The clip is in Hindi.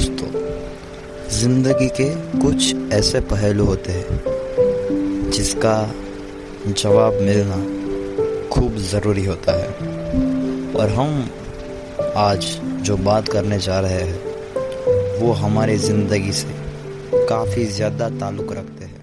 दोस्तों, ज़िंदगी के कुछ ऐसे पहलू होते हैं, जिसका जवाब मिलना खूब ज़रूरी होता है। और हम आज जो बात करने जा रहे हैं, वो हमारी ज़िंदगी से काफ़ी ज़्यादा ताल्लुक़ रखते हैं।